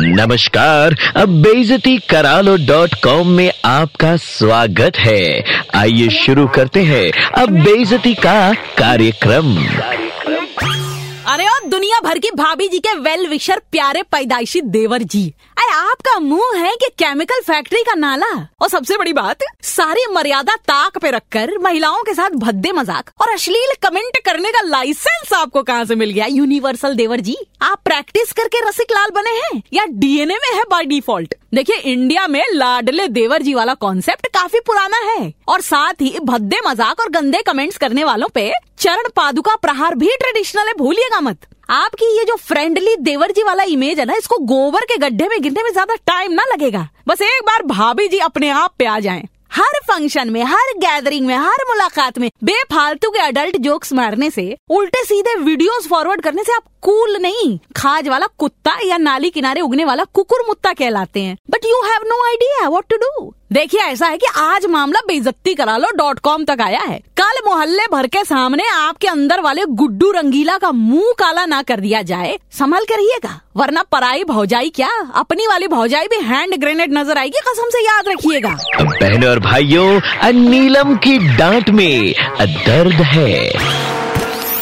नमस्कार, अब बेजती करालो डॉट कॉम में आपका स्वागत है। आइए शुरू करते हैं अब बेजती का कार्यक्रम। अरे और दुनिया भर की भाभी जी के वेल विशर प्यारे पैदाइशी देवर जी। अरे आपका मुँह है कि केमिकल फैक्ट्री का नाला। और सबसे बड़ी बात, सारी मर्यादा ताक पे रखकर महिलाओं के साथ भद्दे मज़ाक और अश्लील कमेंट करने का लाइसेंस आपको कहाँ से मिल गया? यूनिवर्सल देवर जी, आप प्रैक्टिस करके रसिक लाल बने हैं या डीएनए में है बाय डिफ़ॉल्ट देखिए इंडिया में लाडले देवर जी वाला कॉन्सेप्ट काफ़ी पुराना है। और साथ ही भद्दे मज़ाक और गंदे कमेंट्स करने वालों पे चरण पादुका प्रहार भी ट्रेडिशनल है, भूलिएगा मत। आपकी ये जो फ्रेंडली देवर जी वाला इमेज है ना, इसको गोबर के गड्ढे में गिरने में ज़्यादा टाइम ना लगेगा। बस एक बार भाभी जी अपने आप पे आ जाए। हर फ़ंक्शन में, हर गैदरिंग में, हर मुलाकात में बेफालतू के अडल्ट जोक्स मारने से, उल्टे सीधे वीडियोस फॉरवर्ड करने से आप कूल नहीं, खाज वाला कुत्ता या नाली किनारे उगने वाला कुकुर मुत्ता कहलाते हैं। But you have no idea what to do देखिए, ऐसा है कि आज मामला बेइज्जती करा लो डॉट कॉम तक आया है। कल मोहल्ले भर के सामने आपके अंदर वाले गुड्डू रंगीला का मुँह काला ना कर दिया जाए। संभल रहिएगा, वरना पराई भौजाई क्या? अपनी वाली भौजाई भी हैंड ग्रेनेड नज़र आएगी, कसम से याद रखिएगा। बहनों और भाइयों नीलम की डांट में दर्द है।